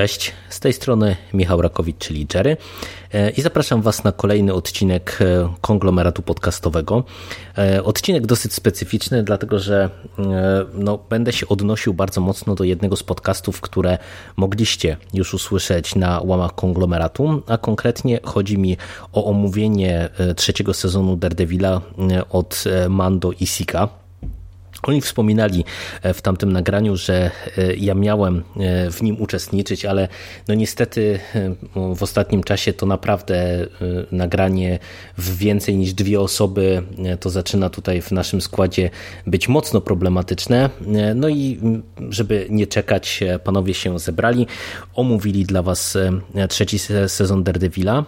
Cześć, z tej strony Michał Rakowicz, czyli Jerry e, i zapraszam Was na kolejny odcinek e, konglomeratu podcastowego. E, odcinek dosyć specyficzny, dlatego że no, będę się odnosił bardzo mocno do jednego z podcastów, które mogliście już usłyszeć na łamach konglomeratu, a konkretnie chodzi mi o omówienie trzeciego sezonu Daredevila od Mando i Sika. Oni wspominali e, w tamtym nagraniu, że e, ja miałem e, w nim uczestniczyć, ale no niestety w ostatnim czasie to naprawdę nagranie w więcej niż dwie osoby to zaczyna tutaj w naszym składzie być mocno problematyczne. No i żeby nie czekać, panowie się zebrali, omówili dla was trzeci sezon Daredevila.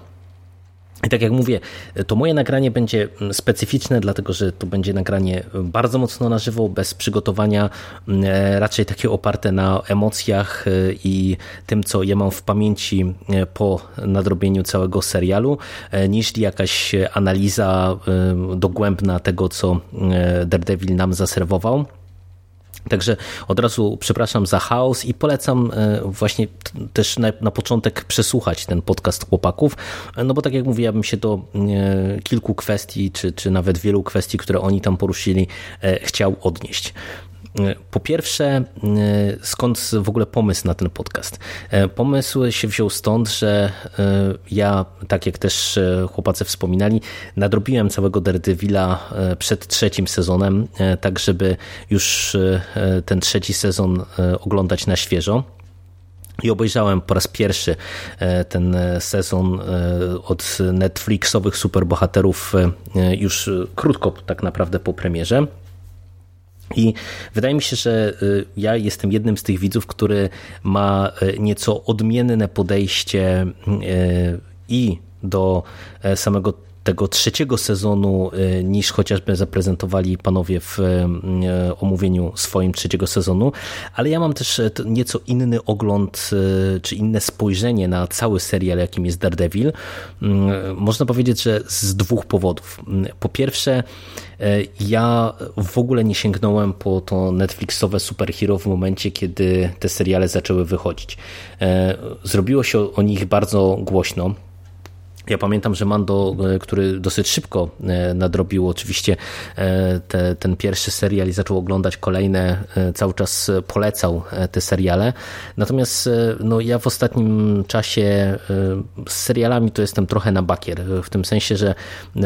I tak jak mówię, to moje nagranie będzie specyficzne, dlatego że to będzie nagranie bardzo mocno na żywo, bez przygotowania, e, raczej takie oparte na emocjach e, i tym, co ja mam w pamięci e, po nadrobieniu całego serialu, niż jakaś analiza dogłębna tego, co Daredevil nam zaserwował. Także od razu przepraszam za chaos i polecam e, właśnie też na, na, początek przesłuchać ten podcast chłopaków, no bo tak jak mówię, ja bym się do e, kilku kwestii, czy, czy nawet wielu kwestii, które oni tam poruszyli, e, chciał odnieść. Po pierwsze, e, skąd w ogóle pomysł na ten podcast? E, pomysł się wziął stąd, że e, ja, tak jak też chłopacy wspominali, nadrobiłem całego Daredevila przed trzecim sezonem, tak żeby już ten trzeci sezon oglądać na świeżo. I obejrzałem po raz pierwszy ten sezon od Netflixowych superbohaterów już krótko tak naprawdę po premierze. I wydaje mi się, że y, ja jestem jednym z tych widzów, który ma y, nieco odmienne podejście y, i do e, samego tego trzeciego sezonu y, niż chociażby zaprezentowali panowie w y, omówieniu swoim trzeciego sezonu, ale ja mam też e, nieco inny ogląd y, czy inne spojrzenie na cały serial, jakim jest Daredevil. Można powiedzieć, że z dwóch powodów. Po pierwsze, ja w ogóle nie sięgnąłem po to Netflixowe superhero w momencie, kiedy te seriale zaczęły wychodzić. Zrobiło się o nich bardzo głośno ja pamiętam, że Mando, e, który dosyć szybko e, nadrobił oczywiście e, te, ten pierwszy serial i zaczął oglądać kolejne, cały czas polecał te seriale. Natomiast no, ja w ostatnim czasie z serialami to jestem trochę na bakier, w tym sensie, że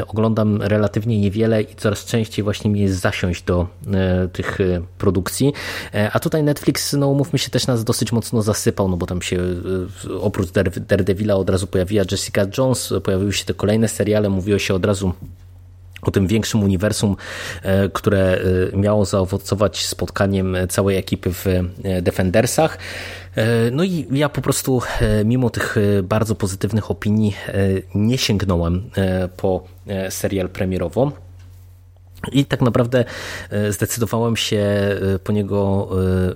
oglądam relatywnie niewiele i coraz częściej właśnie mi jest zasiąść do tych produkcji. A tutaj Netflix, no umówmy się, też nas dosyć mocno zasypał, no bo tam się oprócz Daredevila od razu pojawiła Jessica Jones, pojawiły się te kolejne seriale, mówiło się od razu o tym większym uniwersum, e, które e, miało zaowocować spotkaniem całej ekipy w e, Defendersach. No i ja po prostu, mimo tych bardzo pozytywnych opinii, nie sięgnąłem po serial premierowo. I tak naprawdę e, zdecydowałem się e, po niego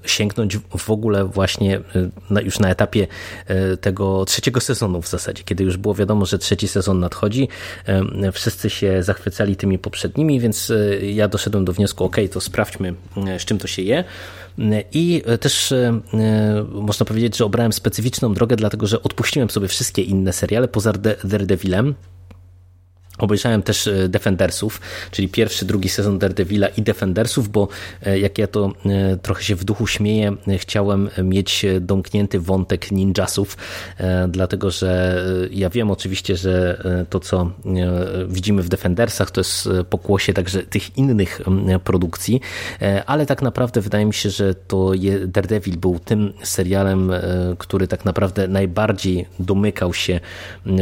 e, sięgnąć w ogóle właśnie już na etapie tego trzeciego sezonu w zasadzie, kiedy już było wiadomo, że trzeci sezon nadchodzi. Wszyscy się zachwycali tymi poprzednimi, więc ja doszedłem do wniosku, ok, to sprawdźmy z czym to się je. I też można powiedzieć, że obrałem specyficzną drogę, dlatego że odpuściłem sobie wszystkie inne seriale poza Daredevilem, Obejrzałem też e, Defendersów, czyli pierwszy, drugi sezon Daredevila i Defendersów, bo e, jak ja to e, trochę się w duchu śmieję, chciałem mieć domknięty wątek ninjasów, dlatego że ja wiem oczywiście, że to co widzimy w Defendersach to jest pokłosie także tych innych produkcji, ale tak naprawdę wydaje mi się, że to Daredevil był tym serialem, który tak naprawdę najbardziej domykał się,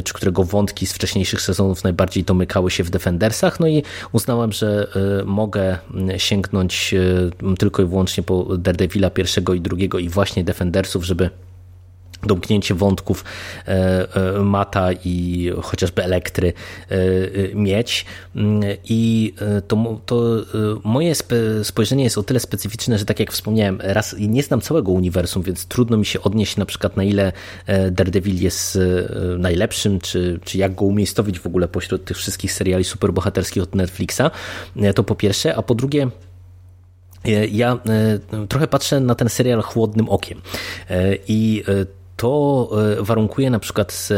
czy którego wątki z wcześniejszych sezonów najbardziej domykały się w Defendersach, no i uznałem, że mogę sięgnąć tylko i wyłącznie po Daredevila pierwszego i drugiego i właśnie Defendersów, żeby domknięcie wątków e, e, Mata i chociażby Elektry e, mieć. I to, to moje spojrzenie jest o tyle specyficzne, że tak jak wspomniałem, raz nie znam całego uniwersum, więc trudno mi się odnieść na przykład na ile Daredevil jest najlepszym, czy, czy jak go umiejscowić w ogóle pośród tych wszystkich seriali superbohaterskich od Netflixa. To po pierwsze, a po drugie ja trochę patrzę na ten serial chłodnym okiem i to e, warunkuje na przykład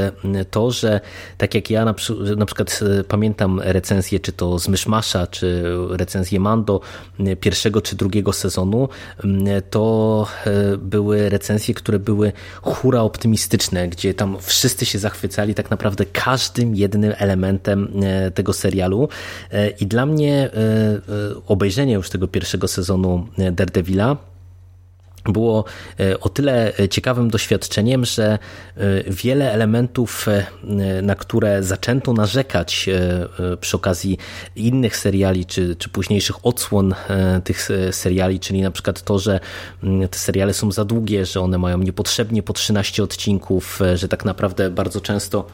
to, że tak jak ja na, przykład e, pamiętam recenzję, czy to z Myszmasza, czy recenzję Mando e, pierwszego czy drugiego sezonu, to były recenzje, które były hura optymistyczne, gdzie tam wszyscy się zachwycali tak naprawdę każdym jednym elementem tego serialu. I dla mnie obejrzenie już tego pierwszego sezonu Daredevila było e, o tyle ciekawym doświadczeniem, że e, wiele elementów, e, na które zaczęto narzekać przy okazji innych seriali, czy, czy późniejszych odsłon tych seriali, czyli na przykład to, że mm, te seriale są za długie, że one mają niepotrzebnie po 13 odcinków, że tak naprawdę bardzo często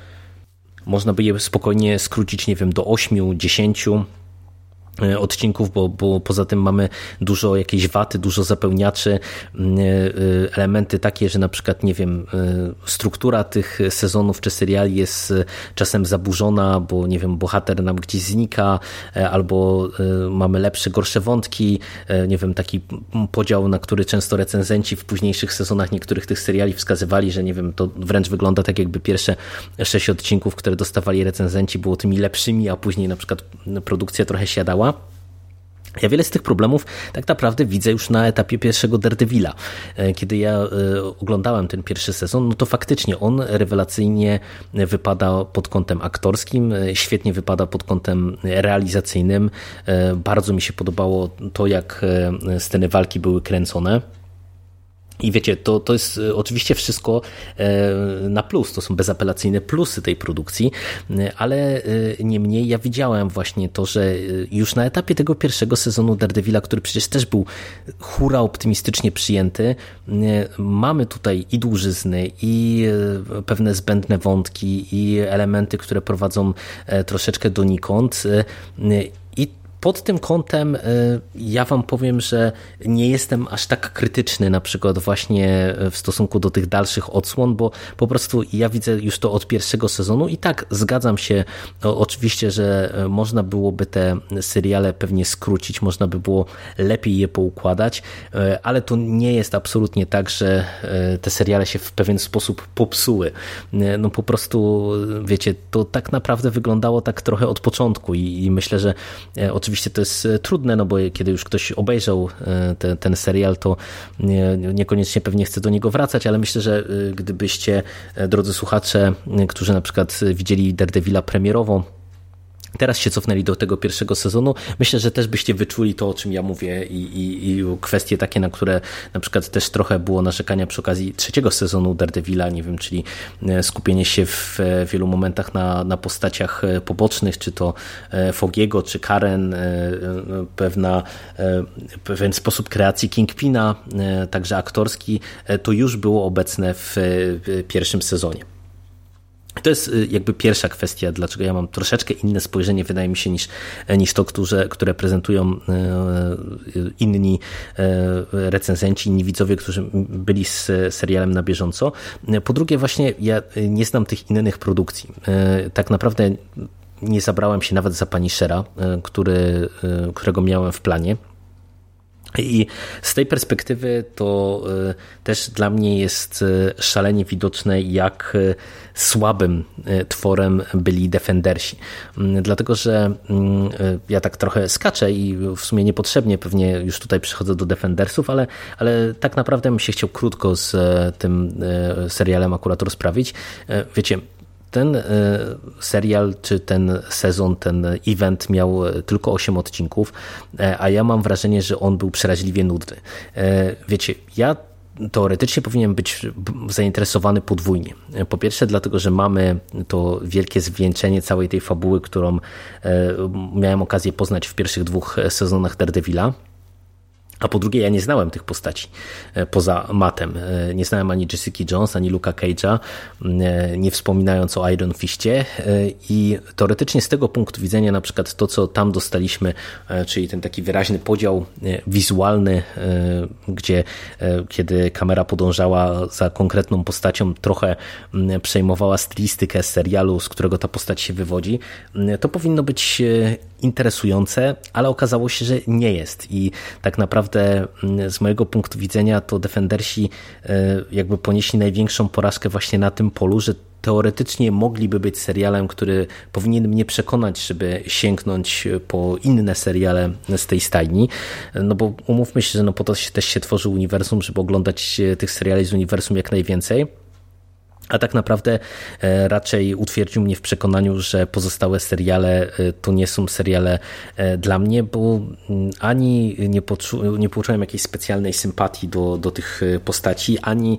można by je spokojnie skrócić, nie wiem, do 8, 10 E, odcinków, bo, bo poza tym mamy dużo jakiejś waty, dużo zapełniaczy, e, e, elementy takie, że na przykład, nie wiem, struktura tych sezonów czy seriali jest czasem zaburzona, bo nie wiem, bohater nam gdzieś znika, albo mamy lepsze, gorsze wątki, nie wiem, taki podział, na który często recenzenci w późniejszych sezonach niektórych tych seriali wskazywali, że nie wiem, to wręcz wygląda tak jakby pierwsze sześć odcinków, które dostawali recenzenci było tymi lepszymi, a później na przykład produkcja trochę siadała. Ja wiele z tych problemów tak naprawdę widzę już na etapie pierwszego Daredevila. E, kiedy ja e, oglądałem ten pierwszy sezon, no to faktycznie on rewelacyjnie wypada pod kątem aktorskim, e, świetnie wypada pod kątem realizacyjnym. Bardzo mi się podobało to, jak sceny walki były kręcone. I wiecie, to, to jest e, oczywiście wszystko e, na plus, to są bezapelacyjne plusy tej produkcji, e, ale niemniej ja widziałem właśnie to, że już na etapie tego pierwszego sezonu Daredevila, który przecież też był hura optymistycznie przyjęty, mamy tutaj i dłużyzny, i pewne zbędne wątki, i elementy, które prowadzą troszeczkę donikąd pod tym kątem y, ja wam powiem, że nie jestem aż tak krytyczny na przykład właśnie w stosunku do tych dalszych odsłon, bo po prostu ja widzę już to od pierwszego sezonu i tak zgadzam się oczywiście, że e, można byłoby te seriale pewnie skrócić, można by było lepiej je poukładać, e, ale to nie jest absolutnie tak, że e, te seriale się w pewien sposób popsuły. No po prostu, wiecie, to tak naprawdę wyglądało tak trochę od początku i, i myślę, że oczywiście oczywiście to jest e, trudne, no bo kiedy już ktoś obejrzał e, te, ten serial, to nie, niekoniecznie pewnie chce do niego wracać, ale myślę, że e, gdybyście, drodzy słuchacze, którzy na przykład widzieli Daredevila premierowo, teraz się cofnęli do tego pierwszego sezonu, myślę, że też byście wyczuli to, o czym ja mówię i, i, i kwestie takie, na które na przykład też trochę było narzekania przy okazji trzeciego sezonu Daredevila, nie wiem, czyli e, skupienie się w wielu momentach na, na postaciach e, pobocznych, czy to e, Fogiego, czy Karen, pewna, pewien sposób kreacji Kingpina, także aktorski, to już było obecne w pierwszym sezonie. To jest y, jakby pierwsza kwestia, dlaczego ja mam troszeczkę inne spojrzenie, wydaje mi się, niż, niż to, które, które prezentują y, y, inni recenzenci, inni widzowie, którzy byli z serialem na bieżąco. Po drugie, właśnie ja nie znam tych innych produkcji. Tak naprawdę nie zabrałem się nawet za pani Shera, który, którego miałem w planie. I z tej perspektywy to e, też dla mnie jest e, szalenie widoczne, jak e, słabym tworem byli Defendersi. Mm, dlatego, że mm, ja tak trochę skaczę i w sumie niepotrzebnie pewnie już tutaj przychodzę do Defendersów, ale, ale tak naprawdę bym się chciał krótko z tym serialem akurat rozprawić. Wiecie, ten e, serial, czy ten sezon, ten event miał tylko 8 odcinków, e, a ja mam wrażenie, że on był przeraźliwie nudny. E, wiecie, ja teoretycznie powinien być zainteresowany podwójnie. Po pierwsze, dlatego, że mamy to wielkie zwieńczenie całej tej fabuły, którą miałem okazję poznać w pierwszych dwóch sezonach Daredevila. A po drugie, ja nie znałem tych postaci e, poza Matem. E, nie znałem ani Jessica Jones, ani Luka Cage'a, e, nie wspominając o Iron Fistie. I teoretycznie z tego punktu widzenia, na przykład to, co tam dostaliśmy, czyli ten taki wyraźny podział wizualny, gdzie kiedy kamera podążała za konkretną postacią, trochę przejmowała stylistykę serialu, z którego ta postać się wywodzi, to powinno być interesujące, ale okazało się, że nie jest. I tak naprawdę mm, z mojego punktu widzenia to Defendersi e, jakby ponieśli największą porażkę właśnie na tym polu, że teoretycznie mogliby być serialem, który powinien mnie przekonać, żeby sięgnąć po inne seriale z tej stajni. No bo umówmy się, że no po to się też się tworzy uniwersum, żeby oglądać tych seriali z uniwersum jak najwięcej. A tak naprawdę e, raczej utwierdził mnie w przekonaniu, że pozostałe seriale e, to nie są seriale e, dla mnie, bo mm, ani nie, poczu nie poczułem jakiejś specjalnej sympatii do, do tych postaci, ani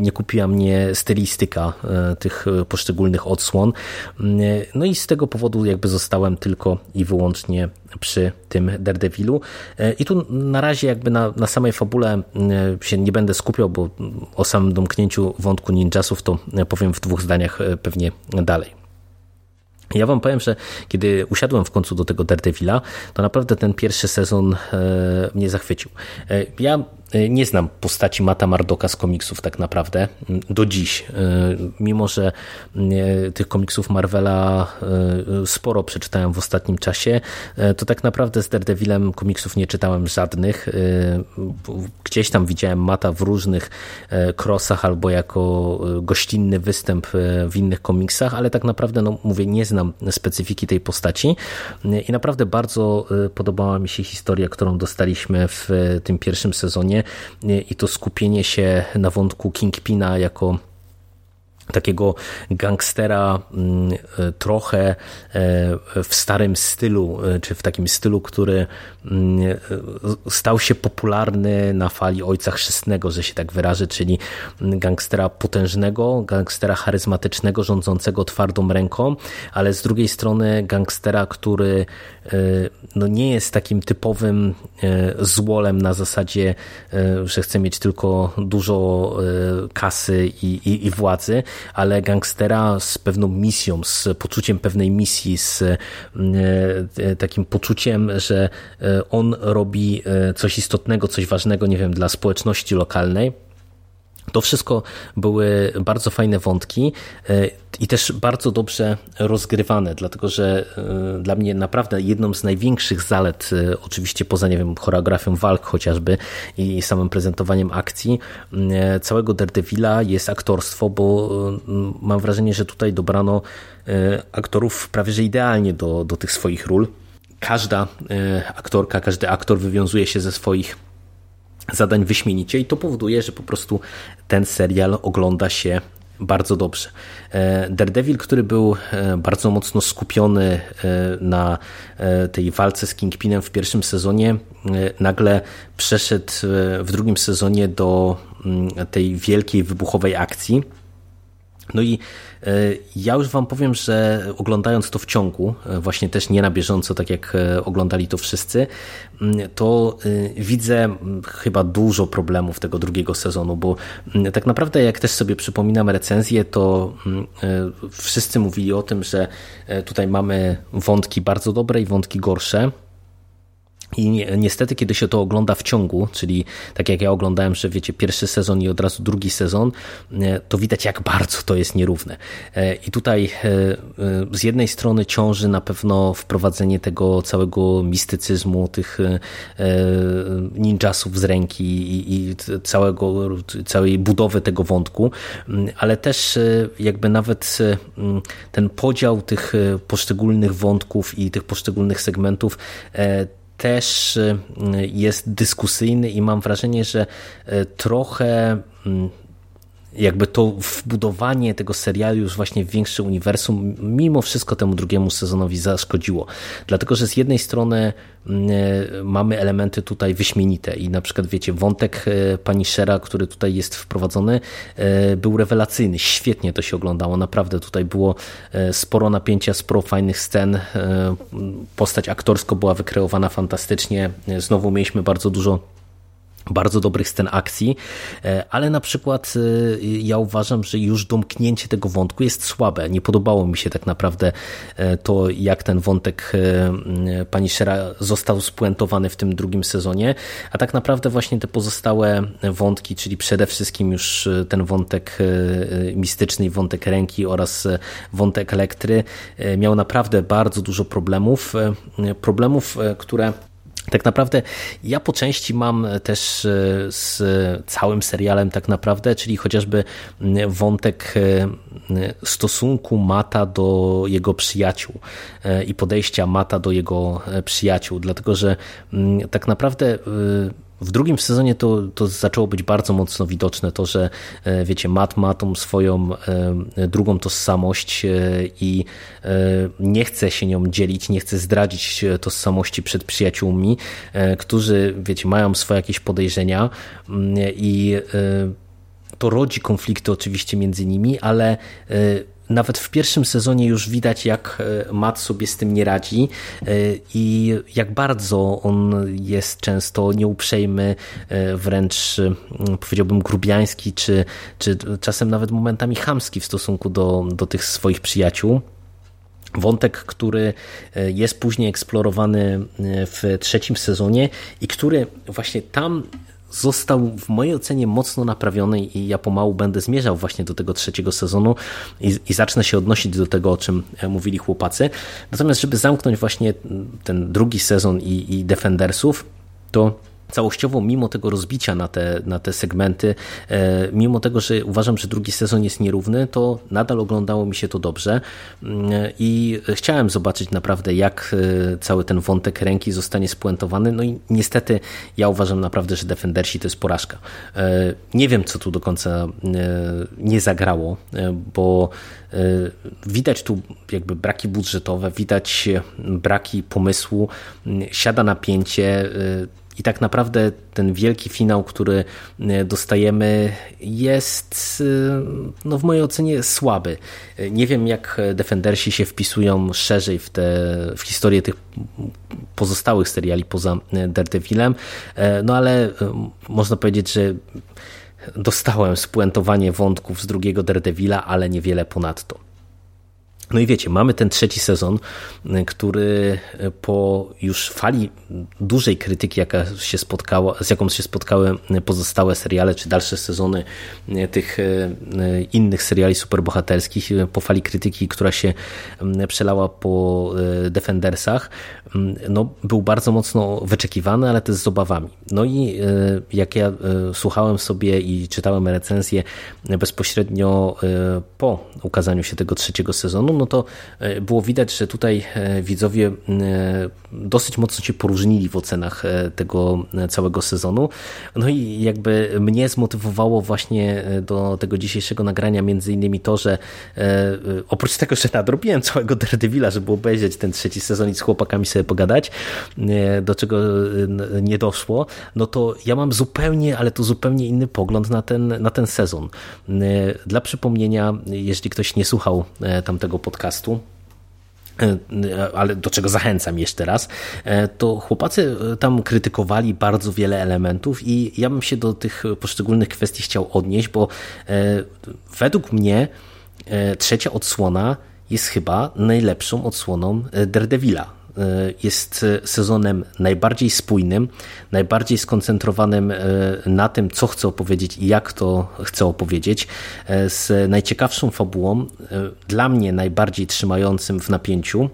nie kupiła mnie stylistyka tych poszczególnych odsłon. Mm, no i z tego powodu jakby zostałem tylko i wyłącznie przy tym Daredevilu. I tu na razie jakby na, na samej fabule się nie będę skupiał, bo o samym domknięciu wątku ninjasów to powiem w dwóch zdaniach e, pewnie dalej. Ja wam powiem, że kiedy usiadłem w końcu do tego Daredevila, to naprawdę ten pierwszy sezon e, mnie zachwycił. E, ja E, nie znam postaci Mata Mardoka z komiksów tak naprawdę do dziś. E, mimo, że e, tych komiksów Marvela sporo przeczytałem w ostatnim czasie, to tak naprawdę z Daredevilem komiksów nie czytałem żadnych. Gdzieś tam widziałem Mata w różnych crossach albo jako gościnny występ w innych komiksach, ale tak naprawdę, no mówię, nie znam specyfiki tej postaci i naprawdę bardzo podobała mi się historia, którą dostaliśmy w tym pierwszym sezonie i to skupienie się na wątku Kingpina jako takiego gangstera mm, trochę e, w starym stylu, e, czy w takim stylu, który mm, e, stał się popularny na fali Ojca Chrzestnego, że się tak wyrażę, czyli gangstera potężnego, gangstera charyzmatycznego, rządzącego twardą ręką, ale z drugiej strony gangstera, który no nie jest takim typowym złolem na zasadzie, że chce mieć tylko dużo kasy i, i, i władzy, ale gangstera z pewną misją, z poczuciem pewnej misji, z e, e, takim poczuciem, że e, on robi coś istotnego, coś ważnego, nie wiem, dla społeczności lokalnej to wszystko były bardzo fajne wątki e, i też bardzo dobrze rozgrywane, dlatego że e, dla mnie naprawdę jedną z największych zalet, e, oczywiście poza, nie wiem, choreografią walk chociażby i samym prezentowaniem akcji, całego Daredevila jest aktorstwo, bo mam wrażenie, że tutaj dobrano aktorów prawie że idealnie do, do tych swoich ról. Każda aktorka, każdy aktor wywiązuje się ze swoich zadań wyśmienicie i to powoduje, że po prostu ten serial ogląda się bardzo dobrze. E, Daredevil, który był e, bardzo mocno skupiony e, na tej walce z Kingpinem w pierwszym sezonie, nagle przeszedł w drugim sezonie do mm, tej wielkiej wybuchowej akcji. No i ja już Wam powiem, że oglądając to w ciągu, e, właśnie też nie na bieżąco, tak jak e, oglądali to wszyscy, to widzę chyba dużo problemów tego drugiego sezonu, bo tak naprawdę jak też sobie przypominam recenzję, to wszyscy mówili o tym, że tutaj mamy wątki bardzo dobre i wątki gorsze. I niestety, kiedy się to ogląda w ciągu, czyli tak jak ja oglądałem, że wiecie, pierwszy sezon i od razu drugi sezon, e, to widać jak bardzo to jest nierówne. E, I tutaj e, z jednej strony ciąży na pewno wprowadzenie tego całego mistycyzmu, tych ninjasów z ręki i całego, całej budowy tego wątku, ale też jakby nawet ten podział tych poszczególnych wątków i tych poszczególnych segmentów też y, jest dyskusyjny i mam wrażenie, że y, trochę mm, jakby to wbudowanie tego serialu już właśnie w większe uniwersum mimo wszystko temu drugiemu sezonowi zaszkodziło. Dlatego, że z jednej strony mm, e, mamy elementy tutaj wyśmienite i na przykład wiecie, wątek e, pani Shera, który tutaj jest wprowadzony e, był rewelacyjny, świetnie to się oglądało, naprawdę tutaj było sporo napięcia, sporo fajnych scen, postać aktorsko była wykreowana fantastycznie, znowu mieliśmy bardzo dużo bardzo dobrych scen akcji, e, ale na przykład e, ja uważam, że już domknięcie tego wątku jest słabe. Nie podobało mi się tak naprawdę e, to, jak ten wątek pani Shera został spuentowany w tym drugim sezonie, a tak naprawdę właśnie te pozostałe wątki, czyli przede wszystkim już ten wątek mistyczny, wątek ręki oraz wątek elektry miał naprawdę bardzo dużo problemów, problemów, które tak naprawdę ja po części mam też e, z całym serialem tak naprawdę, czyli chociażby wątek e, stosunku Mata do jego przyjaciół e, i podejścia Mata do jego przyjaciół, dlatego że tak naprawdę w drugim sezonie to, to zaczęło być bardzo mocno widoczne to, że e, wiecie, Matt ma tą swoją e, drugą tożsamość e, i nie chce się nią dzielić, nie chce zdradzić tożsamości przed przyjaciółmi, którzy, wiecie, mają swoje jakieś podejrzenia mm, i to rodzi konflikty oczywiście między nimi, ale nawet w pierwszym sezonie już widać, jak e, Matt sobie z tym nie radzi e, i jak bardzo on jest często nieuprzejmy, e, wręcz powiedziałbym grubiański, czy, czy czasem nawet momentami chamski w stosunku do, do tych swoich przyjaciół. Wątek, który jest później eksplorowany w trzecim sezonie i który właśnie tam został w mojej ocenie mocno naprawiony i ja pomału będę zmierzał właśnie do tego trzeciego sezonu i, i zacznę się odnosić do tego, o czym e, mówili chłopacy. Natomiast, żeby zamknąć właśnie ten drugi sezon i, i Defendersów, to całościowo, mimo tego rozbicia na te, na te segmenty, e, mimo tego, że uważam, że drugi sezon jest nierówny, to nadal oglądało mi się to dobrze mm, i chciałem zobaczyć naprawdę, jak e, cały ten wątek ręki zostanie spuentowany. No i niestety ja uważam naprawdę, że Defendersi to jest porażka. E, nie wiem, co tu do końca nie zagrało, bo widać tu jakby braki budżetowe, widać braki pomysłu, siada napięcie, i tak naprawdę ten wielki finał, który e, dostajemy, jest e, no w mojej ocenie słaby. E, nie wiem, jak Defendersi się wpisują szerzej w, te, w historię tych pozostałych seriali poza Daredevilem, no ale można powiedzieć, że dostałem spuentowanie wątków z drugiego Daredevila, ale niewiele ponadto. No i wiecie, mamy ten trzeci sezon, który po już fali dużej krytyki, jaka się spotkała, z jaką się spotkały pozostałe seriale, czy dalsze sezony tych innych seriali superbohaterskich, po fali krytyki, która się przelała po Defendersach, no, był bardzo mocno wyczekiwany, ale też z obawami. No i jak ja słuchałem sobie i czytałem recenzję bezpośrednio po ukazaniu się tego trzeciego sezonu, no to e, było widać, że tutaj e, widzowie e, dosyć mocno się poróżnili w ocenach tego całego sezonu. No i jakby mnie zmotywowało właśnie do tego dzisiejszego nagrania między innymi to, że oprócz tego, że nadrobiłem całego Daredevila, żeby obejrzeć ten trzeci sezon i z chłopakami sobie pogadać, do czego nie doszło, no to ja mam zupełnie, ale to zupełnie inny pogląd na ten, na ten sezon. Dla przypomnienia, jeśli ktoś nie słuchał tamtego podcastu, e, ale do czego zachęcam jeszcze raz, e, to chłopacy e, tam krytykowali bardzo wiele elementów i ja bym się do tych poszczególnych kwestii chciał odnieść, bo według mnie trzecia odsłona jest chyba najlepszą odsłoną Daredevila. E, jest sezonem najbardziej spójnym, najbardziej skoncentrowanym e, na tym, co chce opowiedzieć i jak to chce opowiedzieć, e, z najciekawszą fabułą, dla mnie najbardziej trzymającym w napięciu.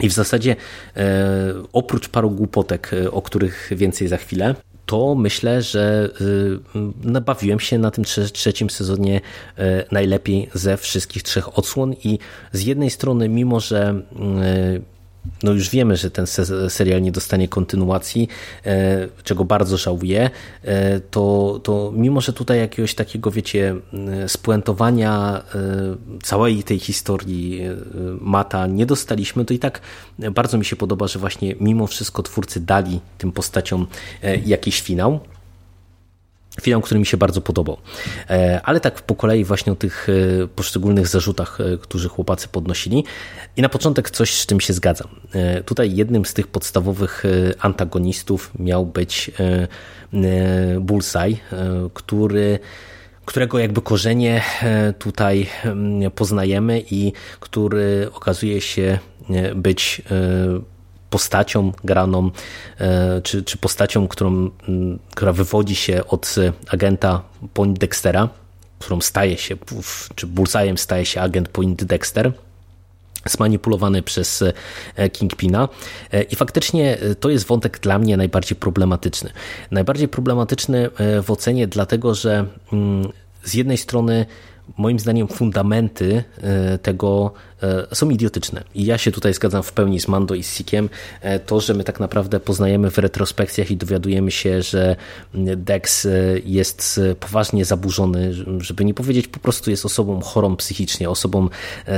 I w zasadzie oprócz paru głupotek, o których więcej za chwilę, to myślę, że nabawiłem się na tym trzecim sezonie najlepiej ze wszystkich trzech odsłon i z jednej strony, mimo że no już wiemy, że ten serial nie dostanie kontynuacji, e, czego bardzo żałuję, e, to, to mimo, że tutaj jakiegoś takiego, wiecie, spuentowania całej tej historii Mata nie dostaliśmy, to i tak bardzo mi się podoba, że właśnie mimo wszystko twórcy dali tym postaciom jakiś finał. Finał, który mi się bardzo podobał. E, ale tak po kolei właśnie o tych e, poszczególnych zarzutach, e, którzy chłopacy podnosili. I na początek coś, z czym się zgadzam. Tutaj jednym z tych podstawowych antagonistów miał być Bullseye, który którego jakby korzenie tutaj poznajemy i który okazuje się być postacią graną, e, czy, czy postacią, którą, która wywodzi się od agenta Dextera, którą staje się, czy Bullseye'em staje się agent Dexter zmanipulowany przez e, Kingpina e, i faktycznie to jest wątek dla mnie najbardziej problematyczny. Najbardziej problematyczny w ocenie dlatego, że z jednej strony moim zdaniem fundamenty tego E, są idiotyczne. I ja się tutaj zgadzam w pełni z Mando i z Sikiem. E, to, że my tak naprawdę poznajemy w retrospekcjach i dowiadujemy się, że Dex e, jest poważnie zaburzony, żeby nie powiedzieć po prostu jest osobą chorą psychicznie, osobą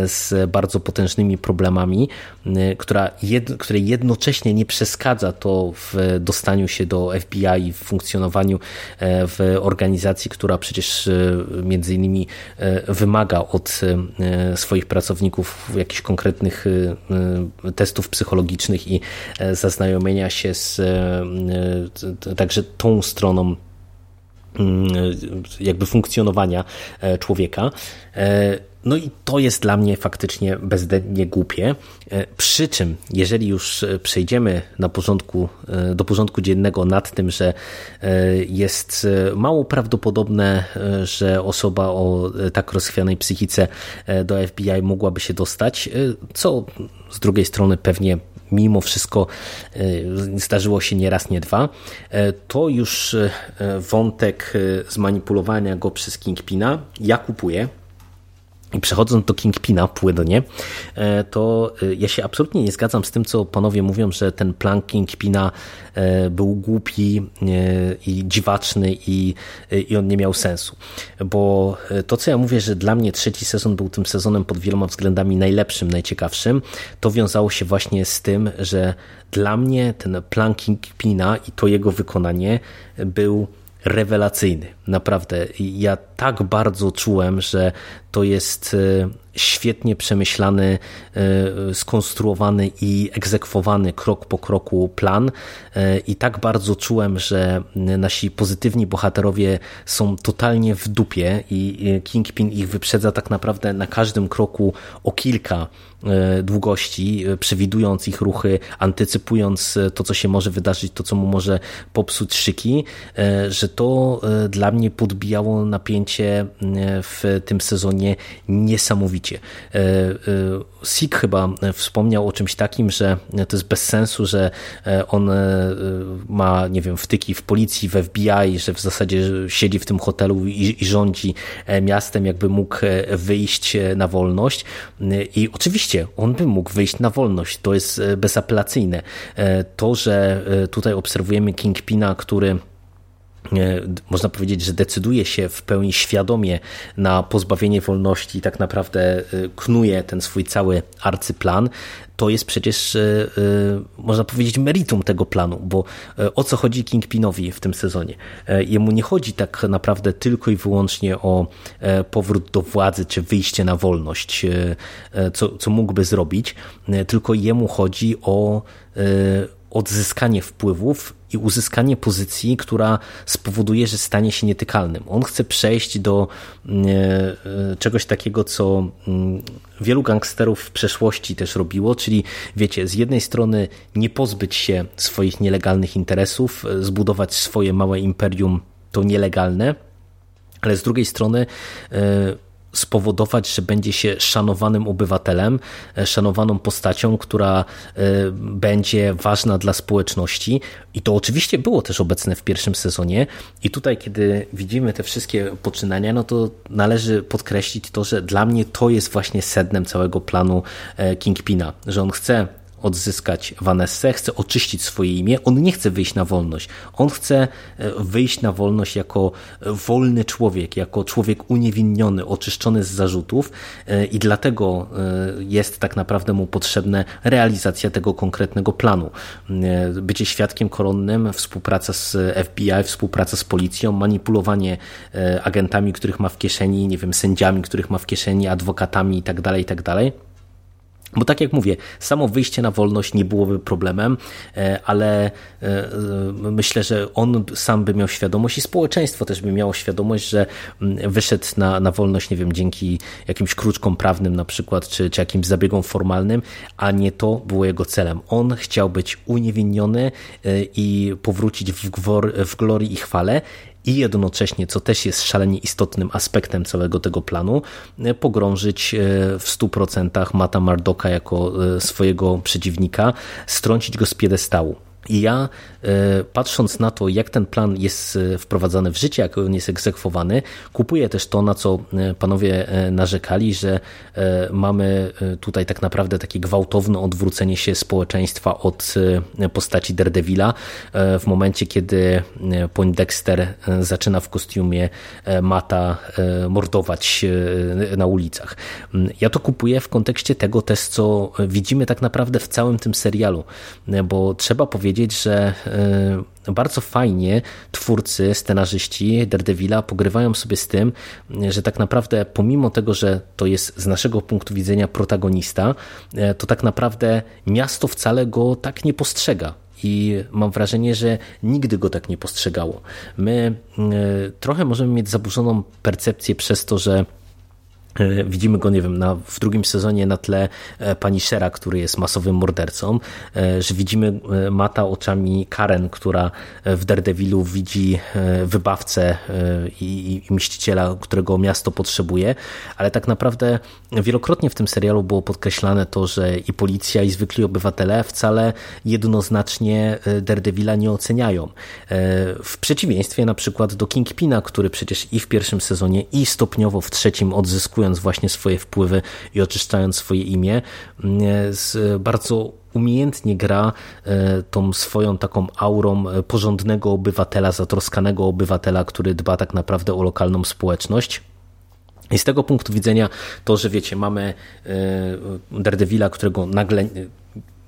z bardzo potężnymi problemami, która jed, której jednocześnie nie przeszkadza to w dostaniu się do FBI, w funkcjonowaniu w organizacji, która przecież między innymi wymaga od swoich pracowników jakichś konkretnych y, y, testów psychologicznych i e, zaznajomienia się z e, także tą stroną mm, jakby funkcjonowania e, człowieka. No i to jest dla mnie faktycznie bezdennie głupie. E, przy czym, jeżeli już e, przejdziemy na porządku, e, do porządku dziennego nad tym, że jest mało prawdopodobne, że osoba o tak rozchwianej psychice do FBI mogłaby się dostać, co z drugiej strony pewnie mimo wszystko zdarzyło się nie raz, nie dwa, to już wątek zmanipulowania go przez Kingpina. Ja kupuję i przechodząc do Kingpina płynnie, e, to e, ja się absolutnie nie zgadzam z tym, co panowie mówią, że ten plan Kingpina e, był głupi i dziwaczny i, i on nie miał sensu. Bo to, co ja mówię, że dla mnie trzeci sezon był tym sezonem pod wieloma względami najlepszym, najciekawszym, to wiązało się właśnie z tym, że dla mnie ten plan Kingpina i to jego wykonanie był rewelacyjny. Naprawdę. Ja tak bardzo czułem, że to jest e, świetnie przemyślany, e, skonstruowany i egzekwowany krok po kroku plan. E, I tak bardzo czułem, że nasi pozytywni bohaterowie są totalnie w dupie i Kingpin ich wyprzedza tak naprawdę na każdym kroku o kilka długości, przewidując ich ruchy, antycypując to, co się może wydarzyć, to, co mu może popsuć szyki, że to dla mnie podbijało napięcie w tym sezonie niesamowicie. E, e, Sik chyba wspomniał o czymś takim, że to jest bez sensu, że e, on ma, nie wiem, wtyki w policji, w FBI, że w zasadzie siedzi w tym hotelu i, i rządzi miastem, jakby mógł wyjść na wolność. I oczywiście on by mógł wyjść na wolność, to jest bezapelacyjne. To, że tutaj obserwujemy Kingpina, który można powiedzieć, że decyduje się w pełni świadomie na pozbawienie wolności i tak naprawdę e, knuje ten swój cały arcyplan, to jest przecież, e, e, można powiedzieć, meritum tego planu, bo o co chodzi Kingpinowi w tym sezonie? Jemu nie chodzi tak naprawdę tylko i wyłącznie o powrót do władzy, czy wyjście na wolność, co, co mógłby zrobić, tylko jemu chodzi o odzyskanie wpływów i uzyskanie pozycji, która spowoduje, że stanie się nietykalnym. On chce przejść do mm, e, czegoś takiego, co mm, wielu gangsterów w przeszłości też robiło, czyli wiecie, z jednej strony nie pozbyć się swoich nielegalnych interesów, e, zbudować swoje małe imperium to nielegalne, ale z drugiej strony e, spowodować, że będzie się szanowanym obywatelem, e, szanowaną postacią, która e, będzie ważna dla społeczności. I to oczywiście było też obecne w pierwszym sezonie. I tutaj, kiedy widzimy te wszystkie poczynania, no to należy podkreślić to, że dla mnie to jest właśnie sednem całego planu e, Kingpina, że on chce odzyskać Vanessę, chce oczyścić swoje imię. On nie chce wyjść na wolność. On chce wyjść na wolność jako wolny człowiek, jako człowiek uniewinniony, oczyszczony z zarzutów i dlatego jest tak naprawdę mu potrzebna realizacja tego konkretnego planu. Bycie świadkiem koronnym, współpraca z FBI, współpraca z policją, manipulowanie agentami, których ma w kieszeni, nie wiem, sędziami, których ma w kieszeni, adwokatami itd., tak itd. Bo tak jak mówię, samo wyjście na wolność nie byłoby problemem, e, ale e, myślę, że on sam by miał świadomość i społeczeństwo też by miało świadomość, że wyszedł na, na wolność, nie wiem, dzięki jakimś kruczkom prawnym na przykład, czy, czy jakimś zabiegom formalnym, a nie to było jego celem. On chciał być uniewinniony e, i powrócić w, gwor, w glorii i chwale i jednocześnie, co też jest szalenie istotnym aspektem całego tego planu, e, pogrążyć e, w 100% Mata Mardoka jako e, swojego przeciwnika, strącić go z piedestału. I ja, e, patrząc na to, jak ten plan jest e, wprowadzany w życie, jak on jest egzekwowany, kupuję też to, na co e, panowie narzekali, że mamy tutaj tak naprawdę takie gwałtowne odwrócenie się społeczeństwa od postaci Daredevila w momencie, kiedy Poindexter zaczyna w kostiumie Mata mordować na ulicach. Ja to kupuję w kontekście tego też, co widzimy tak naprawdę w całym tym serialu, bo trzeba powiedzieć, powiedzieć, że e, bardzo fajnie twórcy, scenarzyści Daredevila pogrywają sobie z tym, że tak naprawdę pomimo tego, że to jest z naszego punktu widzenia protagonista, e, to tak naprawdę miasto wcale go tak nie postrzega. I mam wrażenie, że nigdy go tak nie postrzegało. My e, trochę możemy mieć zaburzoną percepcję przez to, że widzimy go, nie wiem, na, w drugim sezonie na tle e, pani Shera, który jest masowym mordercą, e, że widzimy Mata oczami Karen, która w Daredevilu widzi wybawcę i, i mściciela, którego miasto potrzebuje, ale tak naprawdę wielokrotnie w tym serialu było podkreślane to, że i policja, i zwykli obywatele wcale jednoznacznie Daredevila nie oceniają. W przeciwieństwie na przykład do Kingpina, który przecież i w pierwszym sezonie, i stopniowo w trzecim odzyskuje właśnie swoje wpływy i oczyszczając swoje imię, mm, bardzo umiejętnie gra e, tą swoją taką aurą e, porządnego obywatela, zatroskanego obywatela, który dba tak naprawdę o lokalną społeczność. I z tego punktu widzenia to, że wiecie, mamy e, Daredevila, którego nagle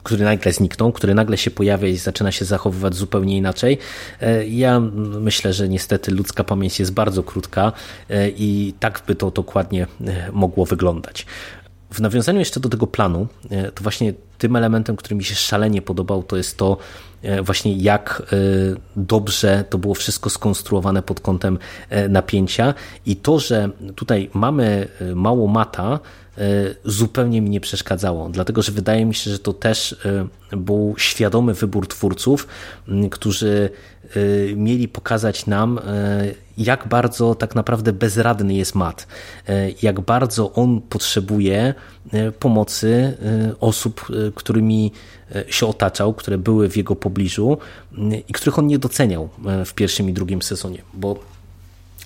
który nagle zniknął, który nagle się pojawia i zaczyna się zachowywać zupełnie inaczej. E, ja myślę, że niestety ludzka pamięć jest bardzo krótka e, i tak by to dokładnie e, mogło wyglądać. W nawiązaniu jeszcze do tego planu, to właśnie tym elementem, który mi się szalenie podobał, to jest to właśnie jak dobrze to było wszystko skonstruowane pod kątem napięcia i to, że tutaj mamy mało mata, zupełnie mi nie przeszkadzało, dlatego że wydaje mi się, że to też e, był świadomy wybór twórców, którzy e, mieli pokazać nam, jak bardzo tak naprawdę bezradny jest Matt, jak bardzo on potrzebuje pomocy osób, którymi się otaczał, które były w jego pobliżu i których on nie doceniał w pierwszym i drugim sezonie, bo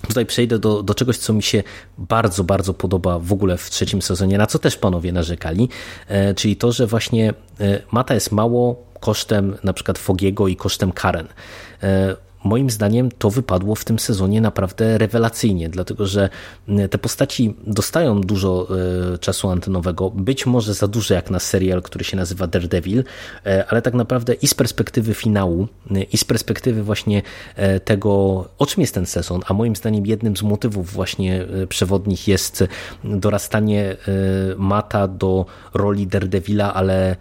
Tutaj przejdę do, do czegoś, co mi się bardzo, bardzo podoba w ogóle w trzecim sezonie, na co też panowie narzekali, e, czyli to, że właśnie e, Mata jest mało kosztem na przykład Fogiego i kosztem Karen. Moim zdaniem to wypadło w tym sezonie naprawdę rewelacyjnie, dlatego że te postaci dostają dużo e, czasu antenowego, być może za dużo jak na serial, który się nazywa Daredevil, e, ale tak naprawdę i z perspektywy finału, e, i z perspektywy właśnie tego, o czym jest ten sezon, a moim zdaniem jednym z motywów właśnie przewodnich jest dorastanie Mata do roli Daredevila, ale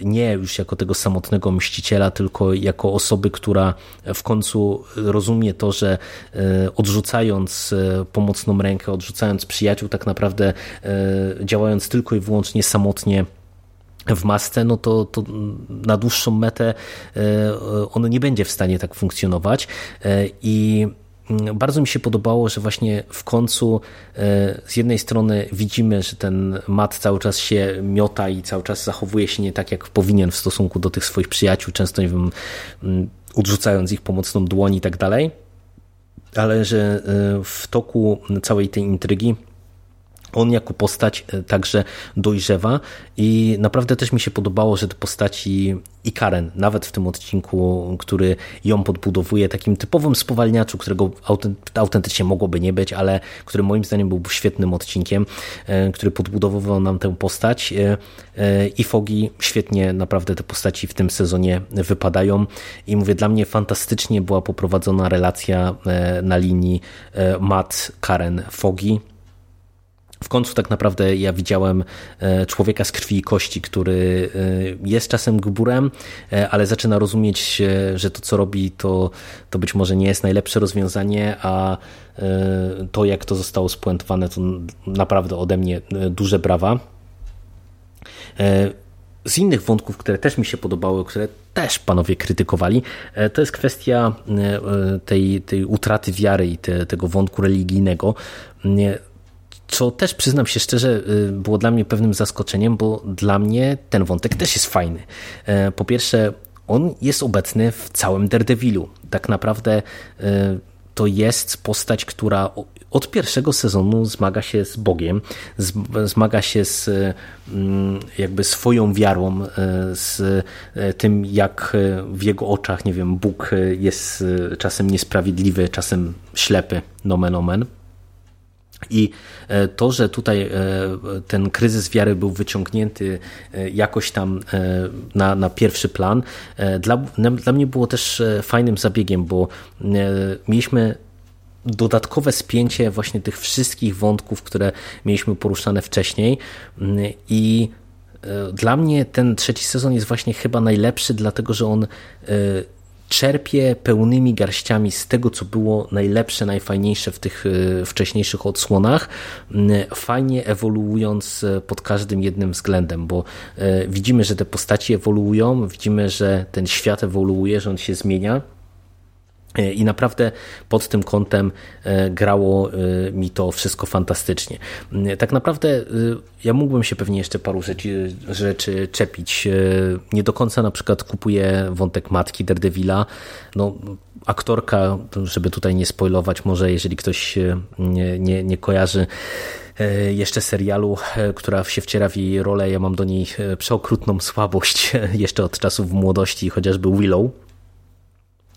nie już jako tego samotnego mściciela, tylko jako osoby, która w końcu rozumie to, że y, odrzucając y, pomocną rękę, odrzucając przyjaciół, tak naprawdę działając tylko i wyłącznie samotnie w masce, no to, to na dłuższą metę on nie będzie w stanie tak funkcjonować. I bardzo mi się podobało, że właśnie w końcu e, z jednej strony widzimy, że ten mat cały czas się miota i cały czas zachowuje się nie tak, jak powinien w stosunku do tych swoich przyjaciół, często nie wiem, odrzucając ich pomocną dłoń i tak dalej, ale że e, w toku całej tej intrygi on jako postać e, także dojrzewa i naprawdę też mi się podobało, że te postaci i Karen, nawet w tym odcinku, który ją podbudowuje, takim typowym spowalniaczu, którego autentycznie mogłoby nie być, ale który moim zdaniem był świetnym odcinkiem, e, który podbudowywał nam tę postać e, i Fogi świetnie naprawdę te postaci w tym sezonie wypadają. I mówię, dla mnie fantastycznie była poprowadzona relacja na linii Matt, Karen, Fogi w końcu tak naprawdę ja widziałem e, człowieka z krwi i kości, który e, jest czasem gburem, e, ale zaczyna rozumieć, że to co robi to, to być może nie jest najlepsze rozwiązanie, a to jak to zostało spuentowane to naprawdę ode mnie duże brawa. Z innych wątków, które też mi się podobały, które też panowie krytykowali, to jest kwestia tej, tej utraty wiary i te, tego wątku religijnego co też przyznam się szczerze, y, było dla mnie pewnym zaskoczeniem, bo dla mnie ten wątek też jest fajny. E, po pierwsze, on jest obecny w całym Daredevilu. Tak naprawdę y, to jest postać, która od pierwszego sezonu zmaga się z Bogiem, zmaga się z mm, jakby swoją wiarą, y, z tym jak w jego oczach, nie wiem, Bóg jest czasem niesprawiedliwy, czasem ślepy, nomen omen. I e, to, że tutaj e, ten kryzys wiary był wyciągnięty e, jakoś tam na, na pierwszy plan, dla, dla mnie było też fajnym zabiegiem, bo mieliśmy dodatkowe spięcie właśnie tych wszystkich wątków, które mieliśmy poruszane wcześniej. I dla mnie ten trzeci sezon jest właśnie chyba najlepszy, dlatego że on czerpie pełnymi garściami z tego, co było najlepsze, najfajniejsze w tych e, wcześniejszych odsłonach, fajnie ewoluując e, pod każdym jednym względem, bo e, widzimy, że te postaci ewoluują, widzimy, że ten świat ewoluuje, że on się zmienia I naprawdę pod tym kątem e, grało e, mi to wszystko fantastycznie. Tak naprawdę ja mógłbym się pewnie jeszcze paru rzeczy, rzeczy czepić. Nie do końca na przykład kupuję wątek matki Daredevila. No, aktorka, żeby tutaj nie spoilować, może jeżeli ktoś nie, nie, nie kojarzy jeszcze serialu, która się wciera w jej rolę, ja mam do niej przeokrutną słabość jeszcze od czasów młodości, chociażby Willow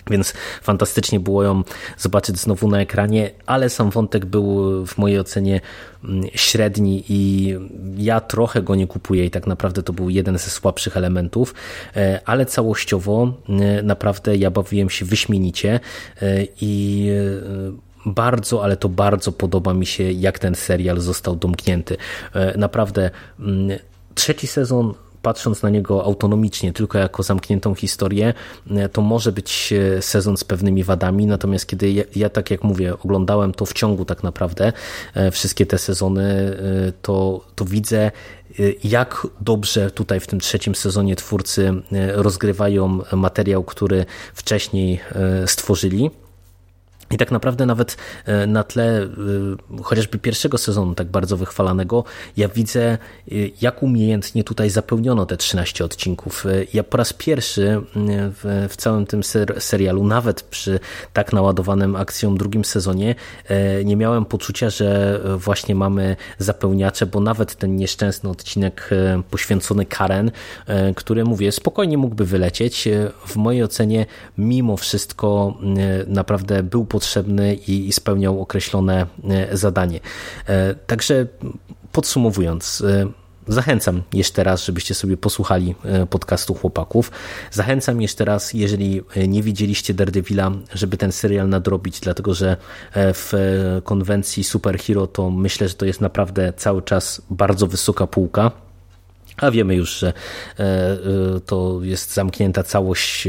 więc fantastycznie było ją zobaczyć znowu na ekranie, ale sam wątek był w mojej ocenie mm, średni i ja trochę go nie kupuję i tak naprawdę to był jeden ze słabszych elementów, e, ale całościowo e, naprawdę ja bawiłem się wyśmienicie e, i bardzo, ale to bardzo podoba mi się, jak ten serial został domknięty. Naprawdę mm, trzeci sezon patrząc na niego autonomicznie, tylko jako zamkniętą historię, e, to może być e, sezon z pewnymi wadami, natomiast kiedy ja, ja tak jak mówię, oglądałem to w ciągu tak naprawdę, e, wszystkie te sezony, to, to widzę jak dobrze tutaj w tym trzecim sezonie twórcy rozgrywają materiał, który wcześniej stworzyli. I tak naprawdę nawet e, na tle e, chociażby pierwszego sezonu tak bardzo wychwalanego, ja widzę e, jak umiejętnie tutaj zapełniono te 13 odcinków. Ja po raz pierwszy w, w całym tym ser serialu, nawet przy tak naładowanym akcją drugim sezonie, nie miałem poczucia, że właśnie mamy zapełniacze, bo nawet ten nieszczęsny odcinek poświęcony Karen, który mówię, spokojnie mógłby wylecieć, w mojej ocenie mimo wszystko naprawdę był pod potrzebny i spełniał określone e, zadanie. E, także podsumowując, e, Zachęcam jeszcze raz, żebyście sobie posłuchali podcastu chłopaków. Zachęcam jeszcze raz, jeżeli nie widzieliście Daredevila, żeby ten serial nadrobić, dlatego że w konwencji superhero to myślę, że to jest naprawdę cały czas bardzo wysoka półka. A wiemy już, że to jest zamknięta całość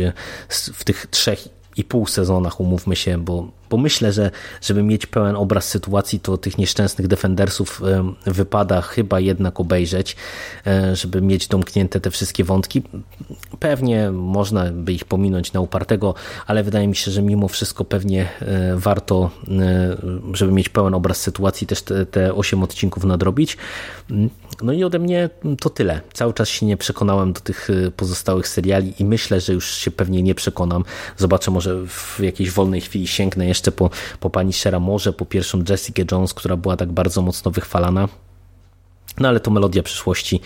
w tych trzech i pół sezonach, umówmy się, bo bo myślę, że żeby mieć pełen obraz sytuacji, to tych nieszczęsnych defendersów wypada chyba jednak obejrzeć, e, żeby mieć domknięte te wszystkie wątki. Pewnie można by ich pominąć na upartego, ale wydaje mi się, że mimo wszystko pewnie e, warto, e, żeby mieć pełen obraz sytuacji, też te, te 8 odcinków nadrobić. No i ode mnie to tyle. Cały czas się nie przekonałem do tych pozostałych seriali i myślę, że już się pewnie nie przekonam. Zobaczę, może w jakiejś wolnej chwili sięgnę jeszcze po, po pani Shera, może po pierwszą Jessica Jones, która była tak bardzo mocno wychwalana. No ale to melodia przyszłości.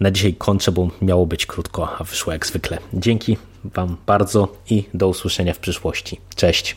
Na dzisiaj kończę, bo miało być krótko, a wyszło jak zwykle. Dzięki Wam bardzo i do usłyszenia w przyszłości. Cześć.